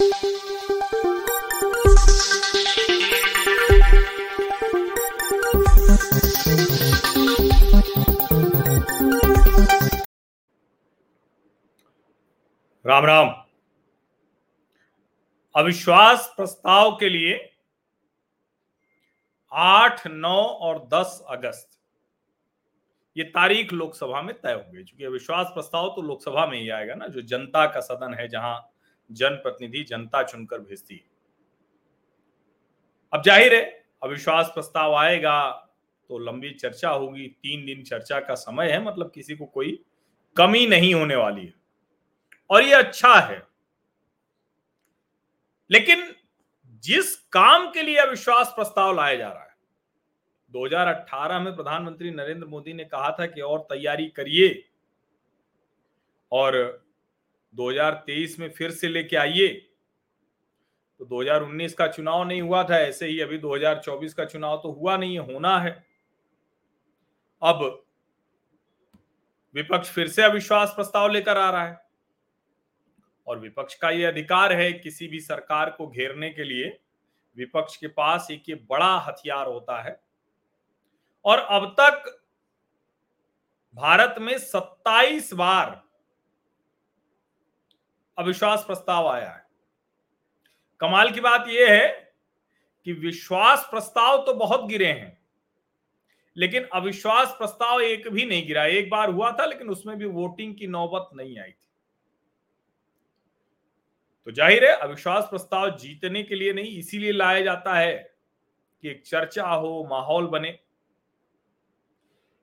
राम राम। अविश्वास प्रस्ताव के लिए आठ, नौ और दस अगस्त, ये तारीख लोकसभा में तय हो गई। चूँकि अविश्वास प्रस्ताव तो लोकसभा में ही आएगा ना, जो जनता का सदन है जहाँ जनप्रतिनिधि जनता चुनकर भेजती है। अब ज़ाहिर है, अविश्वास प्रस्ताव आएगा तो लंबी चर्चा होगी, तीन दिन चर्चा का समय है मतलब किसी को कोई कमी नहीं होने वाली है। और ये अच्छा है। लेकिन जिस काम के लिए अविश्वास प्रस्ताव लाया जा रहा है 2018 में प्रधानमंत्री नरेंद्र मोदी ने कहा था कि और तैयारी करिए। और 2023 में फिर से लेके आइए। तो 2019 का चुनाव नहीं हुआ था, ऐसे ही अभी 2024 का चुनाव तो हुआ नहीं है, होना है। अब विपक्ष फिर से अविश्वास प्रस्ताव लेकर आ रहा है और विपक्ष का ये अधिकार है किसी भी सरकार को घेरने के लिए, विपक्ष के पास एक ये बड़ा हथियार होता है। और अब तक भारत में 27 बार अविश्वास प्रस्ताव आया है। कमाल की बात यह है कि विश्वास प्रस्ताव तो बहुत गिरे हैं, लेकिन अविश्वास प्रस्ताव एक भी नहीं गिरा। एक बार हुआ था, लेकिन उसमें भी वोटिंग की नौबत नहीं आई थी। तो ज़ाहिर है, अविश्वास प्रस्ताव जीतने के लिए नहीं, इसीलिए लाया जाता है कि एक चर्चा हो, माहौल बने।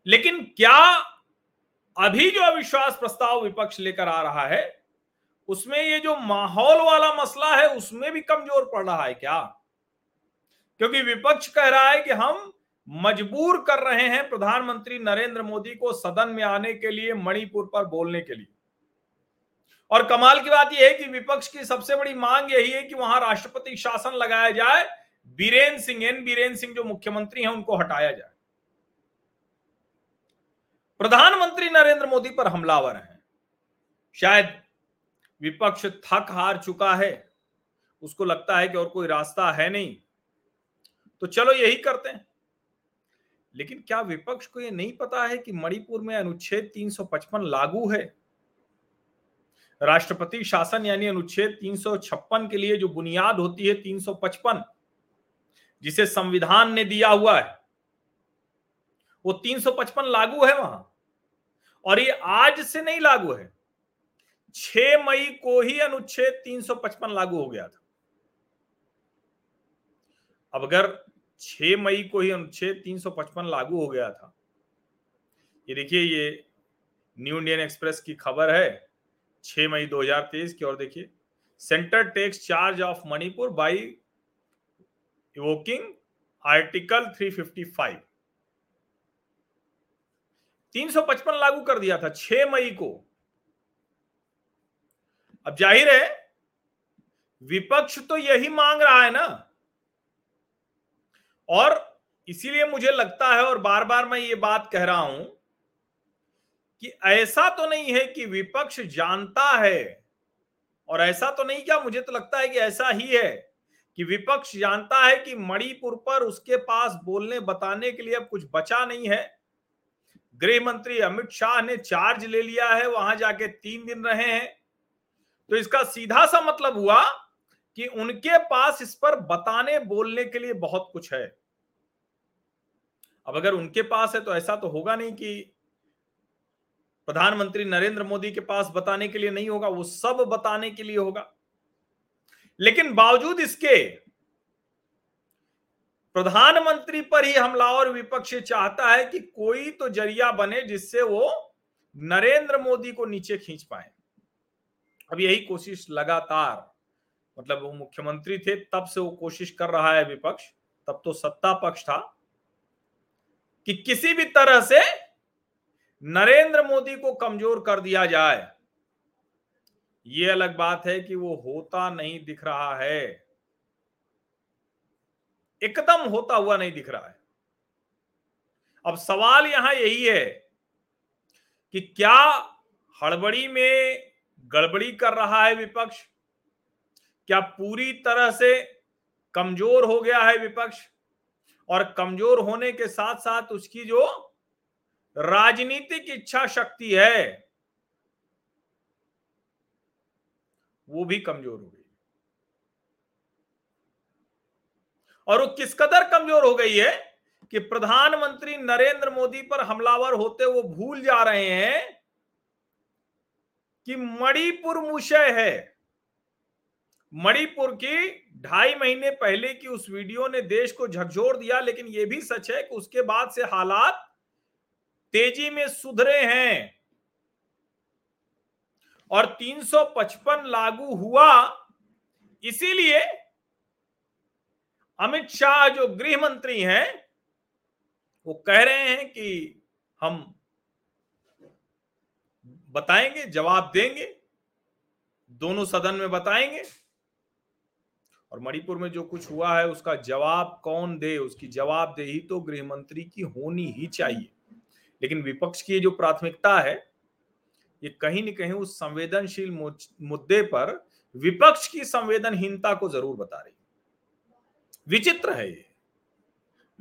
लेकिन क्या अभी जो अविश्वास प्रस्ताव विपक्ष लेकर आ रहा है उसमें ये जो माहौल वाला मसला है, उसमें भी कमज़ोर पड़ रहा है क्या? क्योंकि विपक्ष कह रहा है कि हम मजबूर कर रहे हैं प्रधानमंत्री नरेंद्र मोदी को सदन में आने के लिए, मणिपुर पर बोलने के लिए। और कमाल की बात यह है कि विपक्ष की सबसे बड़ी मांग यही है कि वहाँ राष्ट्रपति शासन लगाया जाए, बीरेन सिंह, एन बीरेन सिंह जो मुख्यमंत्री हैं, उनको हटाया जाए। प्रधानमंत्री नरेंद्र मोदी पर हमलावर हैं। शायद विपक्ष थक हार चुका है। उसको लगता है कि और कोई रास्ता है नहीं। तो चलो यही करते हैं। लेकिन क्या विपक्ष को यह नहीं पता है कि मणिपुर में अनुच्छेद 355 लागू है? राष्ट्रपति शासन यानी अनुच्छेद 356 के लिए जो बुनियाद होती है 355 जिसे संविधान ने दिया हुआ है, वो 355 लागू है वहाँ। और ये आज से नहीं लागू है। 6 मई को ही अनुच्छेद 355 लागू हो गया था। अब अगर 6 मई को ही अनुच्छेद 355 लागू हो गया था, ये देखिए, ये न्यू इंडियन एक्सप्रेस की खबर है 6 मई 2023 की, और देखिए, centre takes charge of Manipur by invoking article 355 355 लागू कर दिया था 6 मई को। अब ज़ाहिर है, विपक्ष तो यही मांग रहा है ना। और इसीलिए मुझे लगता है, और बार बार मैं ये बात कह रहा हूँ, कि ऐसा तो नहीं है कि विपक्ष जानता है, और ऐसा तो नहीं क्या, मुझे तो लगता है कि ऐसा ही है, कि विपक्ष जानता है कि मणिपुर पर उसके पास बोलने बताने के लिए अब कुछ बचा नहीं है। गृह मंत्री अमित शाह ने चार्ज ले लिया है, वहाँ जाके तीन दिन रहे हैं। तो इसका सीधा सा मतलब हुआ कि उनके पास इस पर बताने बोलने के लिए बहुत कुछ है। अब अगर उनके पास है तो ऐसा तो होगा नहीं कि प्रधानमंत्री नरेंद्र मोदी के पास बताने के लिए नहीं होगा, वो सब बताने के लिए होगा। लेकिन बावजूद इसके, प्रधानमंत्री पर ही हमलावर विपक्ष चाहता है कि कोई तो ज़रिया बने जिससे वो नरेंद्र मोदी को नीचे खींच पाए। अब यही कोशिश लगातार मतलब वो मुख्यमंत्री थे, तब से वो कोशिश कर रहा है विपक्ष, तब तो सत्ता पक्ष था, कि किसी भी तरह से नरेंद्र मोदी को कमज़ोर कर दिया जाए। ये अलग बात है कि वो होता नहीं दिख रहा है। एकदम होता हुआ नहीं दिख रहा है। अब सवाल यहाँ यही है कि क्या हड़बड़ी में गड़बड़ी कर रहा है विपक्ष। क्या पूरी तरह से कमज़ोर हो गया है विपक्ष? और कमज़ोर होने के साथ साथ उसकी जो राजनीतिक इच्छा शक्ति है, वो भी कमज़ोर हो गई। और वो किस कदर कमज़ोर हो गई है कि प्रधानमंत्री नरेंद्र मोदी पर हमलावर होते वो भूल जा रहे हैं कि मणिपुर मुशय है। मणिपुर की ढाई महीने पहले की उस वीडियो ने देश को झकझोर दिया, लेकिन यह भी सच है कि उसके बाद से हालात तेज़ी में सुधरे हैं। और 355 लागू हुआ। इसीलिए अमित शाह जो गृह मंत्री हैं, वो कह रहे हैं कि हम बताएँगे, जवाब देंगे, दोनों सदन में बताएँगे। और मणिपुर में जो कुछ हुआ है, उसका जवाब कौन दे? उसकी जवाबदेही तो गृह मंत्री की होनी ही चाहिए। लेकिन विपक्ष की जो प्राथमिकता है, ये कहीं न कहीं उस संवेदनशील मुद्दे पर विपक्ष की संवेदनहीनता को ज़रूर बता रही विचित्र है ये।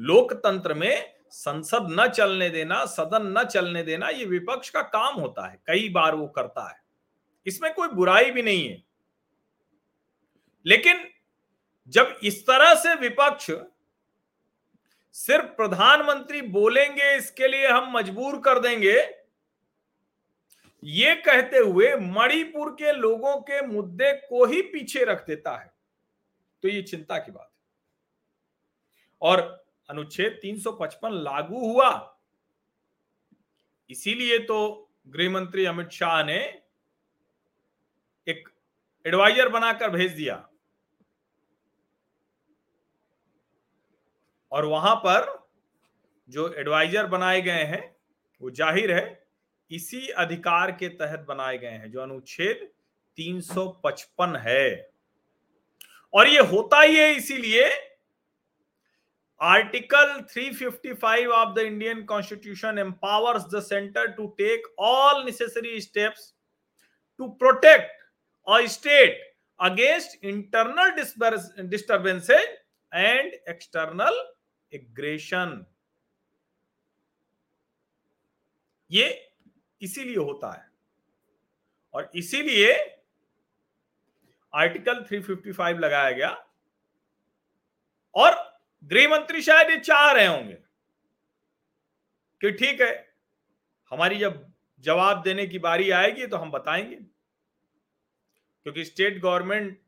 लोकतंत्र में संसद न चलने देना, सदन न चलने देना, ये विपक्ष का काम होता है। कई बार वो करता है। इसमें कोई बुराई भी नहीं है। लेकिन जब इस तरह से विपक्ष सिर्फ़ प्रधानमंत्री बोलेंगे, इसके लिए हम मजबूर कर देंगे, ये कहते हुए मणिपुर के लोगों के मुद्दे को ही पीछे रख देता है। तो ये चिंता की बात है। और अनुच्छेद 355 लागू हुआ। इसीलिए तो गृह मंत्री अमित शाह ने एक एडवाइजर बनाकर भेज दिया। और वहाँ पर जो एडवाइजर बनाए गए हैं, वो ज़ाहिर है, इसी अधिकार के तहत बनाए गए हैं, जो अनुच्छेद 355 है। और ये होता ही है इसीलिए article 355 of the Indian constitution empowers the centre to take all necessary steps to protect a state against internal disturbances and external aggression ये इसीलिए होता है। और इसीलिए आर्टिकल 355 लगाया गया। और गृह मंत्री शायद ये चाह रहे होंगे कि ठीक है, हमारी जब जवाब देने की बारी आएगी तो हम बताएँगे। क्योंकि स्टेट गवर्नमेंट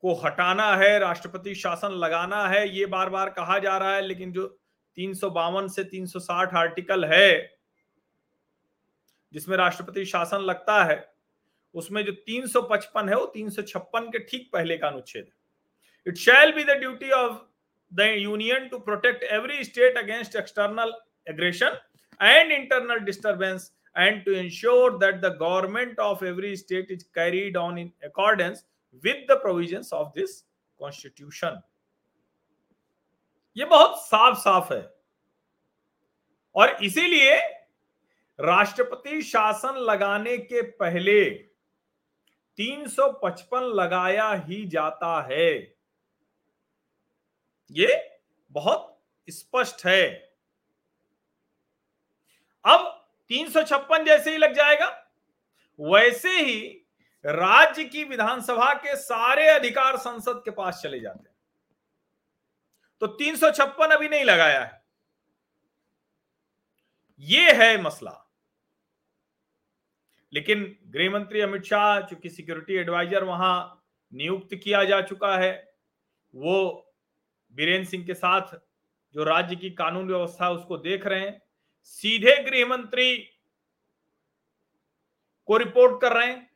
को हटाना है, राष्ट्रपति शासन लगाना है, ये बार बार कहा जा रहा है, लेकिन जो तीन से 360 आर्टिकल है, जिसमें राष्ट्रपति शासन लगता है, उसमें जो 355 है, वो 356 के ठीक पहले का अनुच्छेद it shall be the duty of the union to protect every state against external aggression and internal disturbance and to ensure that the government of every state is carried on in accordance with the provision of this constitution ये बहुत साफ़ साफ़ है। और इसीलिए राष्ट्रपति शासन लगाने के पहले 355 लगाया ही जाता है। ये बहुत स्पष्ट है। अब 356 जैसे ही लग जाएगा, वैसे ही राज्य की विधानसभा के सारे अधिकार संसद के पास चले जाते हैं। तो 356 अभी नहीं लगाया है। ये है मसला। लेकिन गृह मंत्री अमित शाह, चूँकि सिक्योरिटी एडवाइजर वहाँ नियुक्त किया जा चुका है, वो बीरेन्द्र सिंह के साथ जो राज्य की कानून व्यवस्था उसको देख रहे हैं। सीधे गृह मंत्री को रिपोर्ट कर रहे हैं।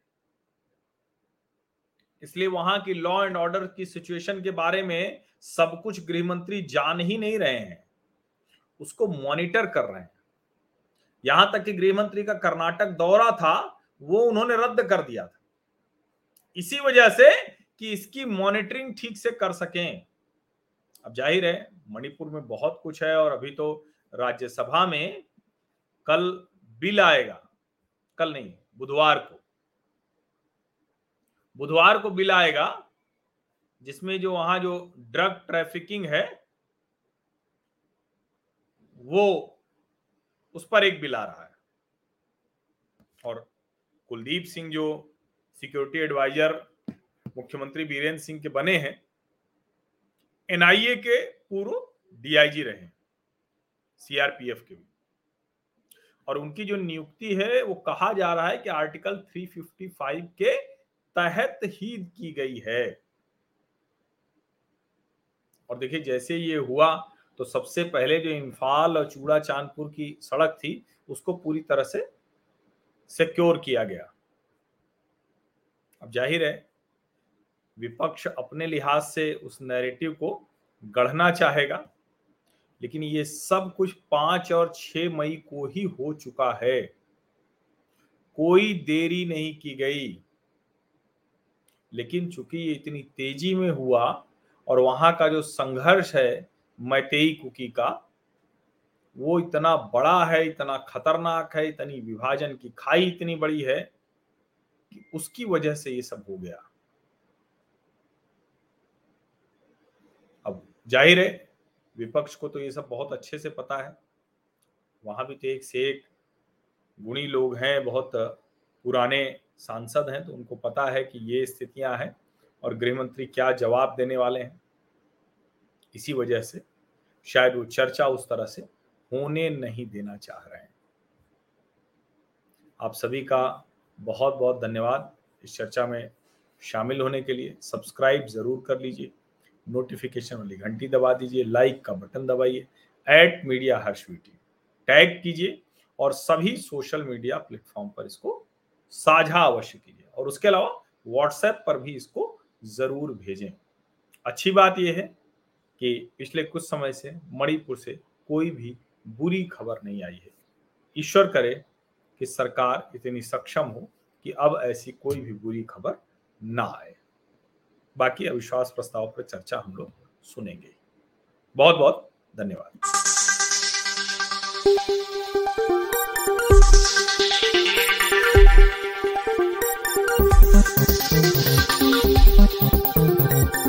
इसलिए वहाँ की लॉ एंड ऑर्डर की सिचुएशन के बारे में सब कुछ गृह मंत्री जान ही नहीं रहे हैं। उसको मॉनिटर कर रहे हैं। यहाँ तक कि गृह मंत्री का कर्नाटक दौरा था, वो उन्होंने रद्द कर दिया था। इसी वजह से कि इसकी मॉनिटरिंग ठीक से कर सकें। अब ज़ाहिर है, मणिपुर में बहुत कुछ है और अभी तो राज्यसभा में कल बिल आएगा। कल नहीं, बुधवार को। बुधवार को बिल आएगा, जिसमें जो वहाँ जो ड्रग ट्रैफिकिंग है, वो उस पर एक बिल आ रहा है। और कुलदीप सिंह जो सिक्योरिटी एडवाइजर, मुख्यमंत्री बीरेंद्र सिंह के बने हैं एनआईए के पूर्व डीआईजी रहे, सीआरपीएफ के। भी और उनकी जो नियुक्ति है, वो कहा जा रहा है कि आर्टिकल 355 के तहत ही की गई है। और देखिए, जैसे ये हुआ तो सबसे पहले जो इम्फाल और चूड़ा चांदपुर की सड़क थी, उसको पूरी तरह से सिक्योर किया गया। अब ज़ाहिर है विपक्ष अपने लिहाज से उस नैरेटिव को गढ़ना चाहेगा, लेकिन ये सब कुछ पाँच और छह मई को ही हो चुका है। कोई देरी नहीं की गई। लेकिन चूँकि ये इतनी तेज़ी में हुआ और वहाँ का जो संघर्ष है मैतेई कुकी का, वो इतना बड़ा है, इतना खतरनाक है, इतनी विभाजन की खाई इतनी बड़ी है कि उसकी वजह से ये सब हो गया अब ज़ाहिर है, विपक्ष को तो ये सब बहुत अच्छे से पता है। वहाँ भी तो एक से एक गुणी लोग हैं, बहुत पुराने सांसद हैं तो उनको पता है कि ये स्थितियाँ हैं और गृह मंत्री क्या जवाब देने वाले हैं। इसी वजह से शायद वो चर्चा उस तरह से होने नहीं देना चाह रहे हैं। आप सभी का बहुत बहुत धन्यवाद। इस चर्चा में शामिल होने के लिए सब्सक्राइब ज़रूर कर लीजिए। नोटिफिकेशन वाली घंटी दबा दीजिए लाइक का बटन दबाइए at media Harsh VT tag कीजिए और सभी सोशल मीडिया प्लेटफॉर्म पर इसको साझा अवश्य कीजिए। और उसके अलावा व्हाट्सएप पर भी इसको ज़रूर भेजें। अच्छी बात यह है कि पिछले कुछ समय से मणिपुर से कोई भी बुरी खबर नहीं आई है। ईश्वर करे कि सरकार इतनी सक्षम हो कि अब ऐसी कोई भी बुरी खबर ना आए। बाकी अविश्वास प्रस्ताव पर चर्चा हम लोग सुनेंगे। बहुत बहुत धन्यवाद।